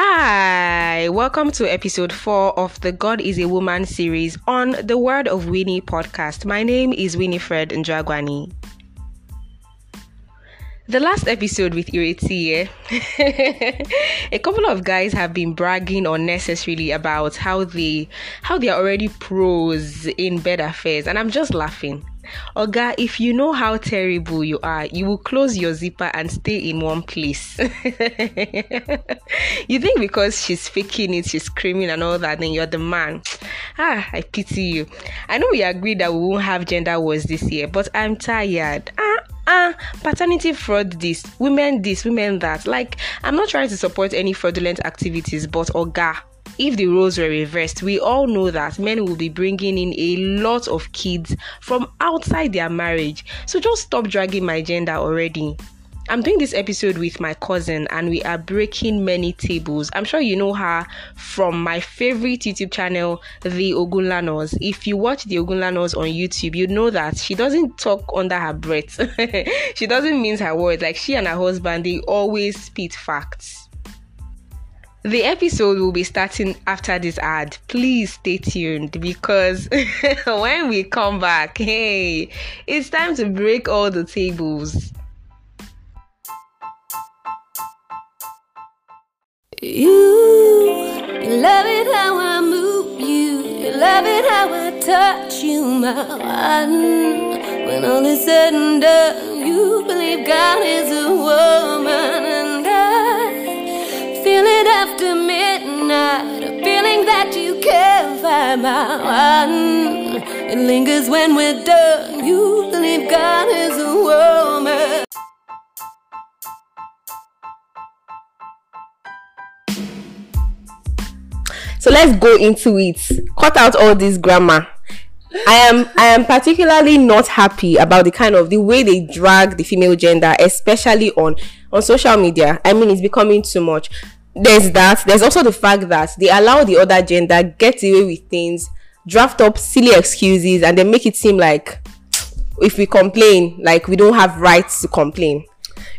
Hi, welcome to episode 4 of the God is a Woman series on the Word of Wini podcast. My name is Winifred Njagwani. The last episode with Ireti, eh? a couple of guys have been bragging unnecessarily about how they how they are already pros in bed affairs, and I'm just laughing. Oga, if you know how terrible you are, you will close your zipper and stay in one place. you think because she's faking it, she's screaming and all that, then you're the man. Ah, I pity you. I know we agreed that we won't have gender wars this year, but I'm tired. Ah, ah, paternity fraud this, women this, women that. Like, I'm not trying to support any fraudulent activities, but Oga, if the roles were reversed, we all know that men will be bringing in a lot of kids from outside their marriage. So just stop dragging my gender already. I'm doing this episode with my cousin and we are breaking many tables. I'm sure you know her from my favorite YouTube channel, The Ogunlanas. If you watch The Ogunlanas on YouTube, you know that she doesn't talk under her breath. she doesn't mince her words. Like she and her husband, they always spit facts. The episode will be starting after this ad. Please stay tuned because when we come back, hey, it's time to break all the tables. You, you love it how I move you. You love it how I touch you, my one. When all is said and done, you believe God is a woman, feel it after midnight. A feeling that you can't find, my one. It lingers when we're done. You believe God is a woman. So let's go into it. Cut out all this grammar. I am I am particularly not happy about the kind of the way they drag the female gender, especially on on social media. I mean, it's becoming too much. There's that. There's also the fact that they allow the other gender get away with things, draft up silly excuses, and then make it seem like if we complain, like we don't have rights to complain.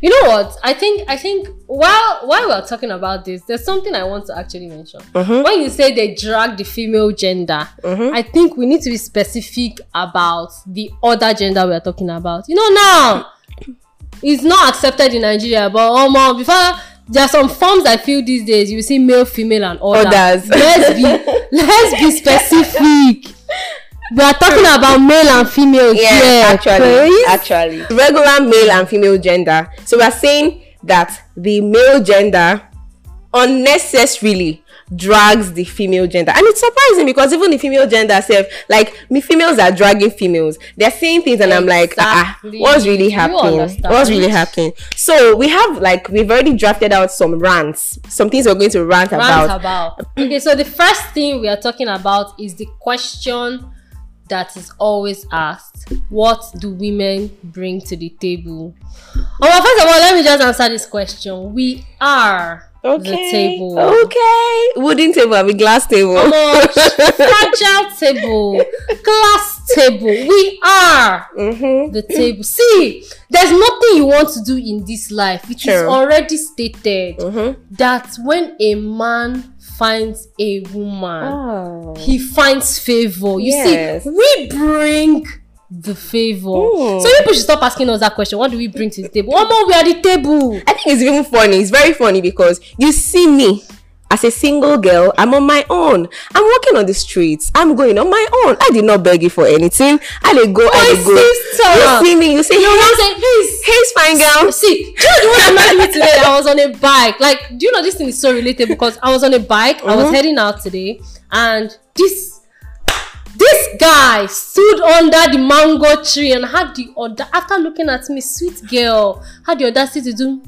You know what? I think I think while while we're talking about this, there's something I want to actually mention. Mm-hmm. When you say they drag the female gender, mm-hmm. I think we need to be specific about the other gender we're talking about. You know now, it's not accepted in Nigeria, but oh um, before there are some forms I feel these days you see male, female, and all Others. Let's be let's be specific. We are talking about male and female Yeah, here. actually, please. actually, regular male and female gender. So we are saying that the male gender unnecessarily drags the female gender, and it's surprising because even the female gender self, like me, females are dragging females. They're saying things, and I'm like, ah, ah, what's really happening? What's really happening? So we have like we've already drafted out some rants, some things we're going to rant, rant about. about. Okay, so the first thing we are talking about is the question that is always asked: What do women bring to the table? Oh, well, first of all, let me just answer this question. We are the table. Okay. Wooden table, I mean glass table. Fragile table, glass table. We are mm-hmm. the table. See, there's nothing you want to do in this life. It is True. already stated Mm-hmm. that when a man finds a woman, Oh. he finds favor. You Yes. see, we bring the favor. Mm. So people should stop asking us that question. What do we bring to the table? Oh, more we are the table. I think it's even funny. It's very funny because you see me as a single girl. I'm on my own. I'm walking on the streets. I'm going on my own. I did not beg you for anything. I did go. I did go. sister. You see me. You say, You know hey, what I'm? Please. hey, fine girl. See, do you know what reminded me today? I was on a bike. Like, do you know this thing is so related because I was on a bike. I Mm-hmm. was heading out today, and this this guy stood under the mango tree and had the order after looking at me, sweet girl, had the audacity to do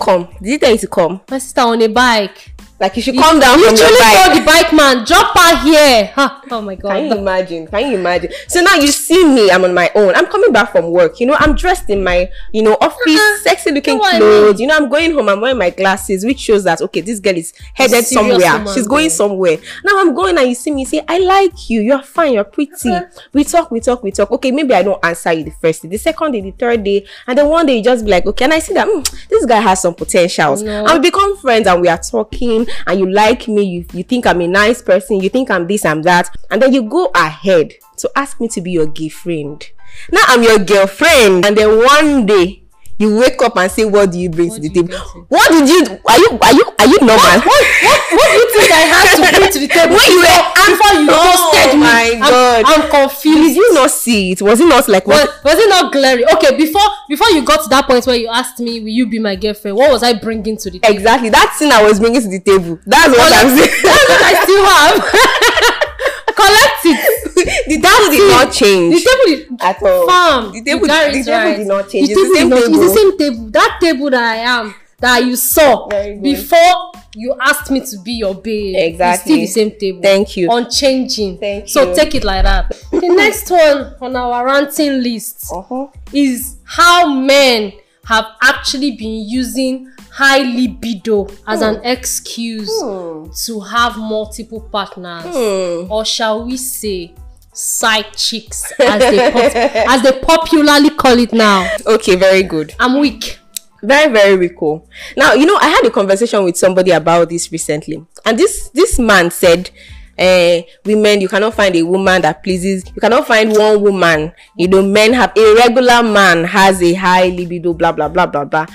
Come. Did he tell you to come? my sister on a bike. Like you should come down from Literally your bike. told the bike man, drop her here. Ha, oh my god. Can you imagine? Can you imagine? So now you see me, I'm on my own. I'm coming back from work. You know, I'm dressed in my, you know, office, Uh-uh. sexy looking what I clothes. mean? You know, I'm going home, I'm wearing my glasses, which shows that okay, this girl is headed somewhere. She's going somewhere. Now I'm going and you see me say, I like you, you're fine, you're pretty. Uh-huh. We talk, we talk, we talk. Okay, maybe I don't answer you the first day, the second day, the third day, and then one day you just be like, okay, and I see that "Hmm, this guy has some potentials. No. And we become friends and we are talking, and you like me, you, you think I'm a nice person, you think I'm this, I'm that, and then you go ahead to ask me to be your gay friend. Now I'm your girlfriend, and then one day you wake up and say, "What do you bring to the table? What did you? Are you are you are you normal? what what do you think I had to bring to the table When you were before you Oh toasted me? my I'm- God. I'm, Did confused. you not see it? Was it not like was, what? was it not glaring? Okay, before before you got to that point where you asked me, "Will you be my girlfriend?" What was I bringing to the table? Exactly. That thing I was bringing to the table. That's what I'm saying. That's what I table did not The change table is at all. Farm. The table, you the it table right. did not change. The It's the same table did not- table. It's the same table. That table that I am, that you saw before you asked me to be your babe. Exactly. It's still the same table. Thank you. Unchanging. Thank so you. So take it like that. the next one on our ranting list Uh-huh. is how men have actually been using high libido as an excuse Hmm. to have multiple partners Hmm. or shall we say side chicks as they pop- as they popularly call it now Okay, very good. i'm weak Very, very cool. Now, you know, I had a conversation with somebody about this recently, and this this man said, eh, "Women, you cannot find a woman that pleases. You cannot find one woman. You know, men have a regular man has a high libido. Blah blah blah blah blah.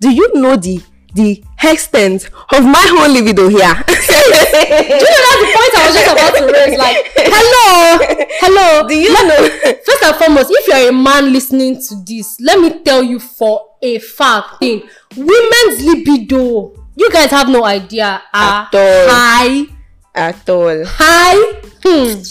Do you know the the extent of my whole libido here? you know that's the point i was just about to raise like hello hello Do you know? first and foremost if you're a man listening to this let me tell you for a fact thing women's libido you guys have no idea At all. high At all. high hmm.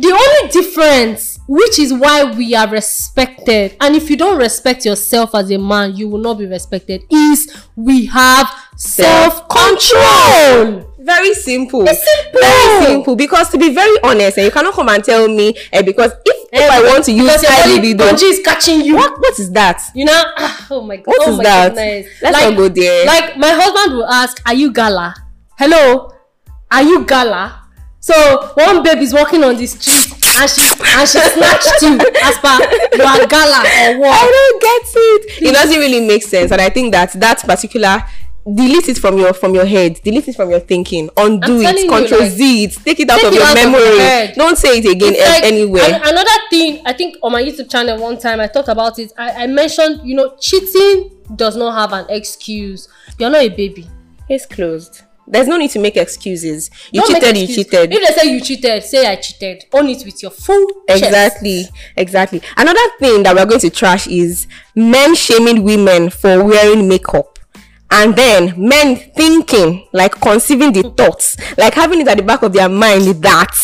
the only difference which is why we are respected and if you don't respect yourself as a man you will not be respected is we have self-control Very simple. It's simple. Very simple. Because to be very honest, and you cannot come and tell me, eh, because if, if I want to use because your high body libido, is catching you what what is that? you know oh my god What oh is my that? goodness. Let's like, not go there. like my husband will ask are you gala hello are you gala so one babe is walking on the street and she and she snatched you as per you gala or what? I don't get it. It doesn't really make sense, and I think that that particular delete it from your from your head, delete it from your thinking, undo it, telling you, control like, Z it, take it out take of it your out memory. head. don't say it again like- anywhere. another thing i think on my youtube channel one time i talked about it I, I mentioned you know cheating does not have an excuse you're not a baby it's closed. There's no need to make excuses. You Don't cheated, you cheated. if they say you cheated say i cheated own it with your full chest. Exactly, exactly. Another thing that we're going to trash is men shaming women for wearing makeup. And then men thinking, like conceiving the thoughts, like having it at the back of their mind that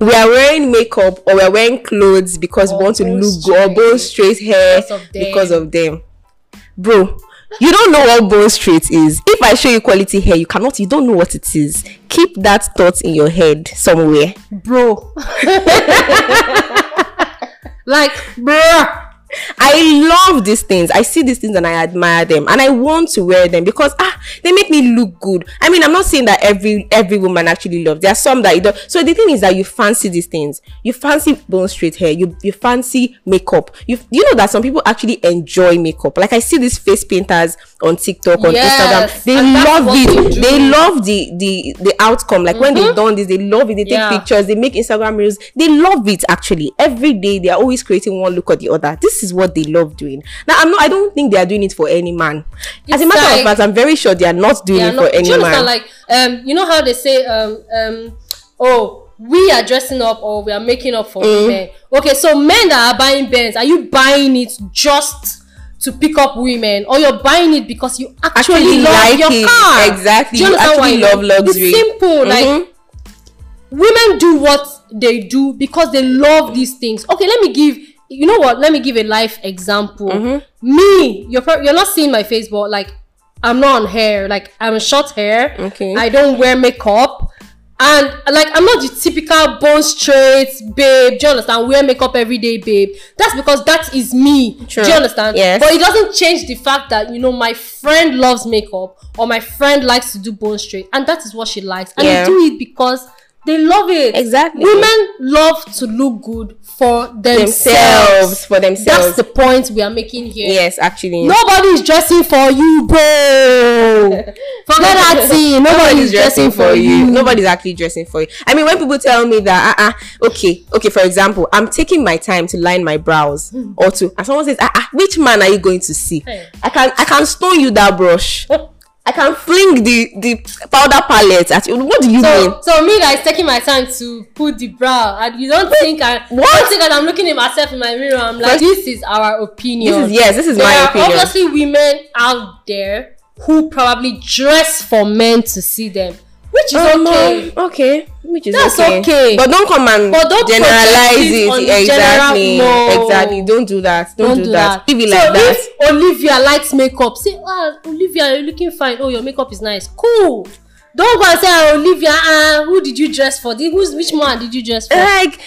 we are wearing makeup or we're wearing clothes because we want to look good or bone straight hair Because of them. because of them. Bro, you don't know what bone straight is. If I show you quality hair, you cannot, you don't know what it is. Keep that thought in your head somewhere. bro. like, bruh. I love these things. I see these things and I admire them, and I want to wear them because ah, they make me look good. I mean, I'm not saying that every every woman actually loves. There are some that you don't. So the thing is that you fancy these things. You fancy bone straight hair. You you fancy makeup. You you know that some people actually enjoy makeup. Like I see these face painters on TikTok on Yes, Instagram. They love it. they. They love the the the outcome. Like when they've done this, they love it. They take Yeah. pictures. They make Instagram reels. They love it actually. Every day they are always creating one look or the other. This is what they love doing. Now I'm not I don't think they are doing it for any man. As a matter like- of fact, I'm very sure they are not doing Yeah, it no, for any you man. Like, um, you know how they say, um, um, oh, we are dressing up or we are making up for Mm. women. Okay, so men that are buying Benz, are you buying it just to pick up women, or you're buying it because you actually, Actually love like your it. car? Exactly. Do you You actually love luxury. It's simple. Like Mhm. women do what they do because they love these things. Okay, let me give you know what? Let me give a life example. Mm-hmm. Me, you're pro- you're not seeing my face, but like I'm not on hair. Like I'm short hair. Okay. I don't wear makeup. And like I'm not the typical bone straight babe. Do you understand? Wear makeup every day, babe. That's because that is me. True. Do you understand? Yes. But it doesn't change the fact that you know my friend loves makeup or my friend likes to do bone straight, and that is what she likes, and Yeah. they do it because they love it. Exactly. Women love to look good for themselves. themselves for themselves. That's the point we are making here. yes, actually. Nobody is dressing for you, bro. Forget that thing. Nobody is dressing for you. Nobody's actually dressing for you. I mean, when people tell me that, uh, uh okay, okay, for example, I'm taking my time to line my brows or to, and someone says, ah, uh, which man are you going to see? Hmm. Hey. I can, I can stone you that brush. I can fling the the powder palette at you. What do you mean? So, so me that is taking my time to put the brow, and you don't think I What? don't think that I'm looking at myself in my mirror. I'm like, First- this is our opinion. This is yes, this is there my are opinion. obviously women out there who probably dress for men to see them, which is Um, okay. okay, which is That's okay. okay. But don't come and But don't generalize it the exactly, general- no. exactly. Don't do that. Don't, do, that. Leave it so like that. if Olivia likes makeup, say, "Ah, Olivia, you're looking fine. Oh, your makeup is nice. Cool." Don't go and say, "Ah, Olivia, uh, who did you dress for? Did, who's, which man did you dress for? like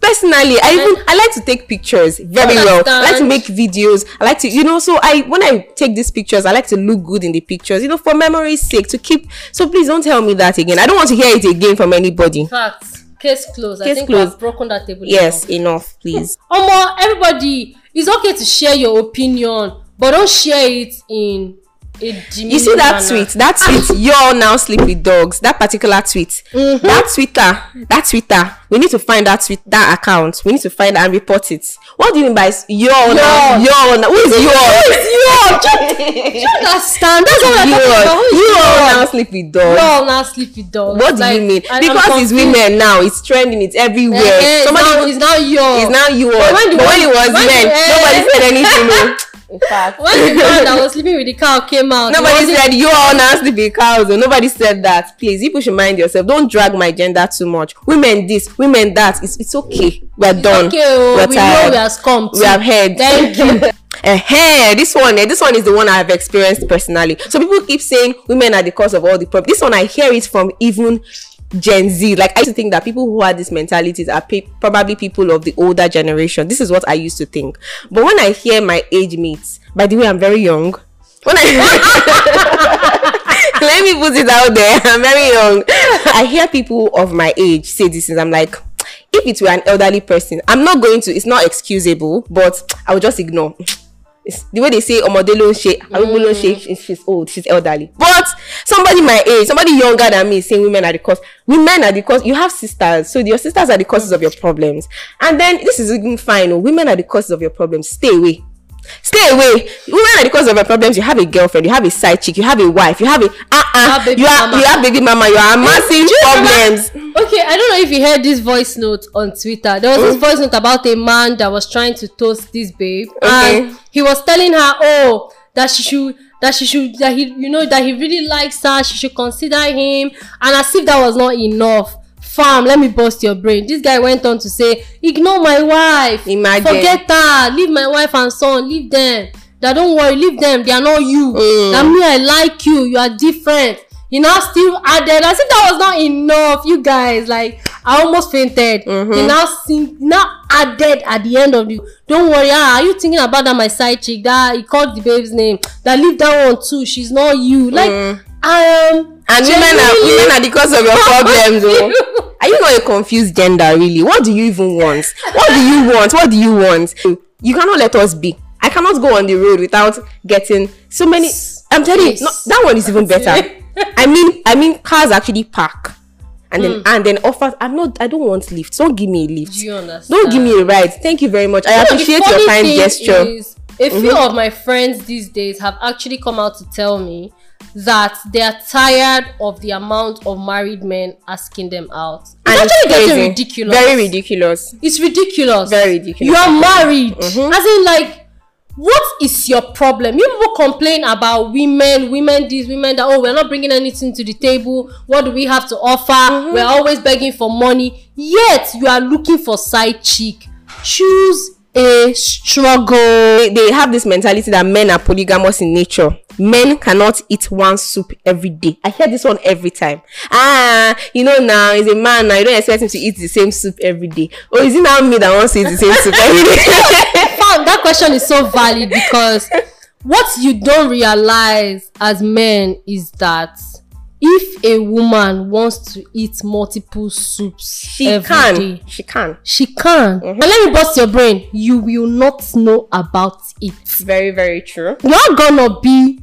personally i even i like to take pictures very well. I like to make videos. I like to you know so i when i take these pictures i like to look good in the pictures you know for memory's sake to keep so please don't tell me that again. I don't want to hear it again from anybody. Fact case closed. I Case think closed. we've broken that table yes down. enough please. Omo everybody it's okay to share your opinion but don't share it in you see that tweet? That tweet you all now sleep with dogs. That particular tweet. Mm-hmm. that twitter that twitter we need to find that tweet that account. We need to find and report it. What do you mean by you all now you all now who is you all you understand. That's what you we're talking about. all Who is you all you now sleep with dogs. All now sleep with dogs. What do Like, you mean? I- I'm Because it's women now, it's trending, it's everywhere. Eh, eh, Somebody it's now, it's now yours is now you all. But But when when, it was when men, eh, nobody eh. said anything. In fact, when the man that was sleeping with the cow came out nobody said you all sleep with cows. Nobody said that. Please, you should mind yourself. Don't drag my gender too much. Women this, women that. It's it's okay. We're done. okay oh, We're we know tired. we are scum we have heard. thank you Eh, this one, eh, this one is the one I've experienced personally. So people keep saying women are the cause of all the problems. This one I hear it from even Gen Z. Like I used to think that people who had these mentalities are pe- probably people of the older generation. This is what I used to think. But when I hear my age mates, by the way, I'm very young. When I let me put it out there, I'm very young. I hear people of my age say this things. I'm like, if it were an elderly person, I'm not going to. It's not excusable, but I will just ignore. It's the way they say omodelo she arugbo she she's- she's old she's elderly. But somebody my age somebody younger than me is saying women are the cause women are the cause you have sisters so your sisters are the causes of your problems. And then this is even fine oh, women are the causes of your problems stay away stay away women are the cause of your problems you have a girlfriend you have a side chick you have a wife you have a uh-uh have you have mama. you have baby mama you are massive problems Okay, I don't know if you heard this voice note on Twitter. There was this oh. voice note about a man that was trying to toast this babe, Okay. and he was telling her, "Oh, that she should." That she should, that he, you know, that he really likes her. She should consider him, and as if that was not enough, fam, let me bust your brain. This guy went on to say, "Ignore my wife, Imagine. forget her, leave my wife and son, leave them. That don't worry, leave them. They are not you. Mm. That me, I like you. You are different." He now still added as if that was not enough, you guys. Like I almost fainted. Mm-hmm. He now sing, now added at the end of the. Don't worry, ah, are you thinking about that my side chick? That he called the babe's name. That leave that one too. She's not you. Like I am. Mm. and women are women are the cause of your problems oh. Are you not a confused gender really? What do you even want? What do you want? What do you want? You cannot let us be. I cannot go on the road without getting so many i'm telling you no, that one is even better. I mean i mean cars actually park. And then hmm. and then offer i'm not i don't want lift don't give me a lift. Do you understand? don't give me a ride. Thank you very much. I No, appreciate your kind gesture. is, a few mm-hmm. of my friends these days have actually come out to tell me that they are tired of the amount of married men asking them out. It's and it's actually getting ridiculous. very ridiculous It's ridiculous. Very ridiculous. You are married. Mm-hmm. As in, like, what is your problem? You people complain about women, women this, women that. Oh, we're not bringing anything to the table. What do we have to offer? Mm-hmm. We're always begging for money. Yet you are looking for side chick. Choose a struggle. they have this mentality that men are polygamous in nature. Men cannot eat one soup every day. I hear this one every time. Ah, you know now he's a man now. You don't expect him to eat the same soup every day. Or is it now me that wants to eat the same soup every day? Fam, that question is so valid because what you don't realize as men is that if a woman wants to eat multiple soups She can. day, She can. she can. And let me bust your brain. You will not know about it. Very, very true. You're gonna be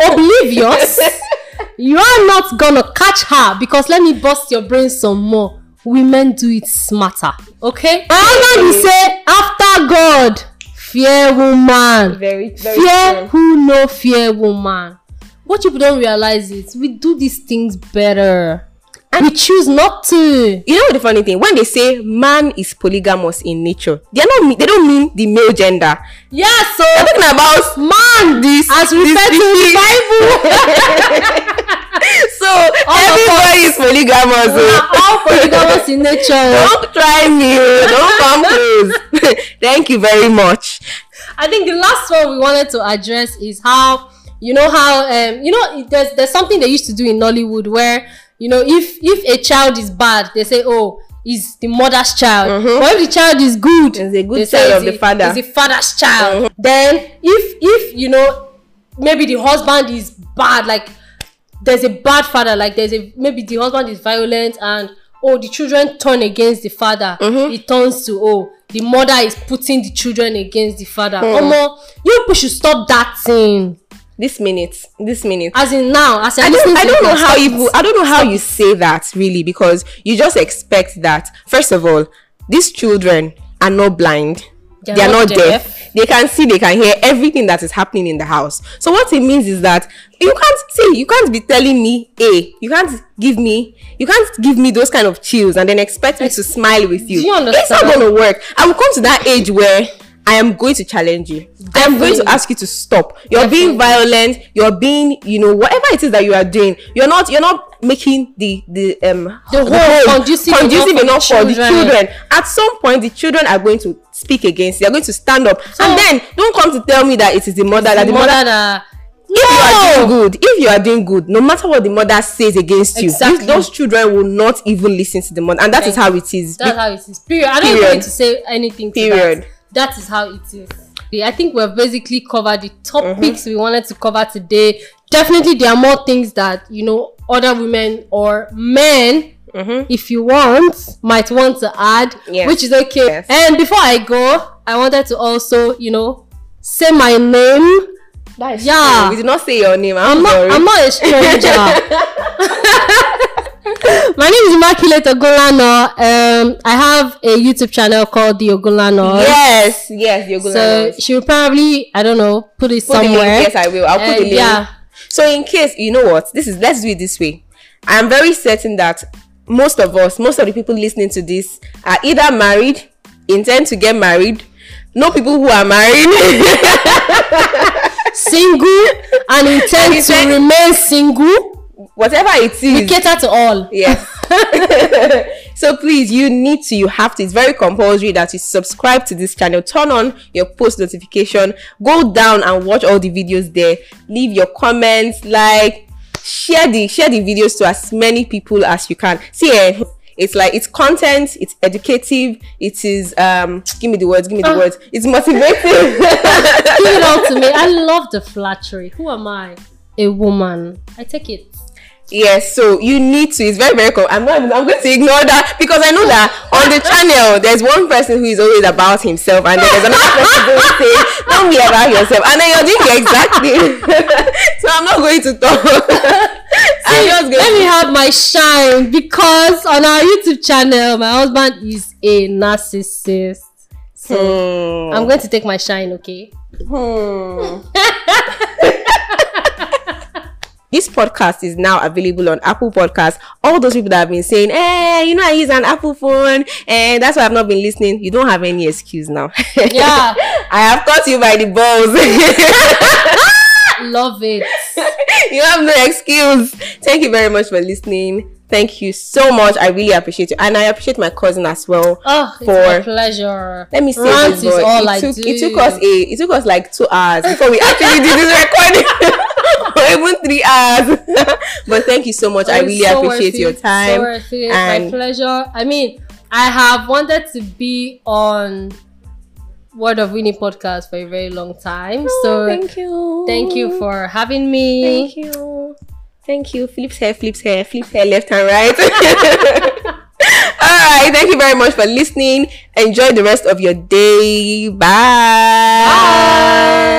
oblivious. you are not gonna catch her because let me bust your brain some more. Women do it smarter. Okay? Husband will say, after God, fear woman. Very, very fear true. who no fear woman. What people don't realize is we do these things better. And we choose not to. You know the funny thing? When they say man is polygamous in nature, they're not they don't mean the male gender. Yeah, so They're talking about man this as referred to in the Bible. So All everybody is polygamous. we oh. are all polygamous in nature. Don't try me. oh. Don't come close. Thank you very much. I think the last one we wanted to address is how you know how um you know there's there's something they used to do in Nollywood where you know if if a child is bad they say oh is the mother's child. But if the child is good It's a good child of the father. it's the father's child. Then if if you know maybe the husband is bad like there's a bad father like there's a maybe the husband is violent and oh the children turn against the father. It turns to oh the mother is putting the children against the father. Omo you people should stop that thing This minute, this minute. as in now as I i'm don't, I don't know how you. I don't know how you say that really because you just expect that first of all these children are not blind They're they are not not deaf. deaf. they can see they can hear everything that is happening in the house so what it means is that you can't see you can't be telling me a you can't give me you can't give me those kind of chills and then expect me to smile with you you it's not to work i will come to that age where I am going to challenge you. I am going to ask you to stop. You're being violent. You're being, you know, whatever it is that you are doing. You're not. You're not making the the um The home conducive conducive enough for the enough for the children. children. At some point, the children are going to speak against. They're going to stand up, So- and then don't come to tell me that it is the mother that the the mother. that If you are No! doing good, if you are doing good, no matter what the mother says against you, Exactly. those children will not even listen to the mother, and that is Thank how it is. That's how it is. Period. I don't Period. need to say anything. Period. That. is how it is. I think we've basically covered the Mm-hmm. topics we wanted to cover today. Definitely, there are more things that you know other women or men, if you want, might want to add, Mm-hmm. Yes. which is okay. Yes. And before I go, I wanted to also, you know, say my name. Yeah. true. We did not say your name. I'm, I'm not. sorry. I'm not a stranger. My name is Immaculate Ogunlana. Um, I have a YouTube channel called The Ogunlana. yes, yes, you're good. So she will probably, I don't know, put it Put somewhere. Yes, I will. I'll put Uh, the link. yeah. So in case you know what, this is let's do it this way. I am very certain that most of us, most of the people listening to this, are either married, intend to get married, know people who are married. Single and intend to remain single. Whatever it is. We cater to all. Yes. so please, you need to, you have to. It's very compulsory that you subscribe to this channel, turn on your post notification, go down and watch all the videos there. Leave your comments, like, share the share the videos to as many people as you can. See, eh, it's like it's content, it's educative, it is um. Give me the words, give me the Ah. words. It's motivating. Give it all to me. I love the flattery. Who am I? A woman. I take it. Yes, so you need to. It's very, very cool. I'm not. I'm going to ignore that because I know that on the channel there's one person who is always about himself, and then there's another person who is saying, "Don't be about yourself," and then you're doing the exact thing. so I'm not going to talk. I'm just going. Let me have my shine because on our YouTube channel, my husband is a narcissist. So Hmm. I'm going to take my shine, okay? Hmm. This podcast is now available on Apple Podcasts. All those people that have been saying, hey, you know, I use an Apple phone, and that's why I've not been listening." You don't have any excuse now. Yeah. I have caught you by the balls. Love it. you have no excuse. Thank you very much for listening. Thank you so much. I really appreciate you, and I appreciate my cousin as well. Oh, it's For- my pleasure. Let me say Rant this, is all it I took do. it took us a it took us like two hours before we actually did this recording, or even three hours. but thank you so much. I oh, really so appreciate your time. So worth it. my pleasure. I mean, I have wanted to be on Word of Wini podcast for a very long time. Oh, so Oh, thank you, thank you for having me. Thank you. Thank you. Flips hair, flips hair, flips hair, left and right. All right. Thank you very much for listening. Enjoy the rest of your day. Bye. Bye.